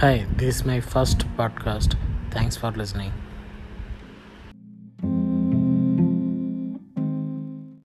Hi, this is my first podcast. Thanks for listening.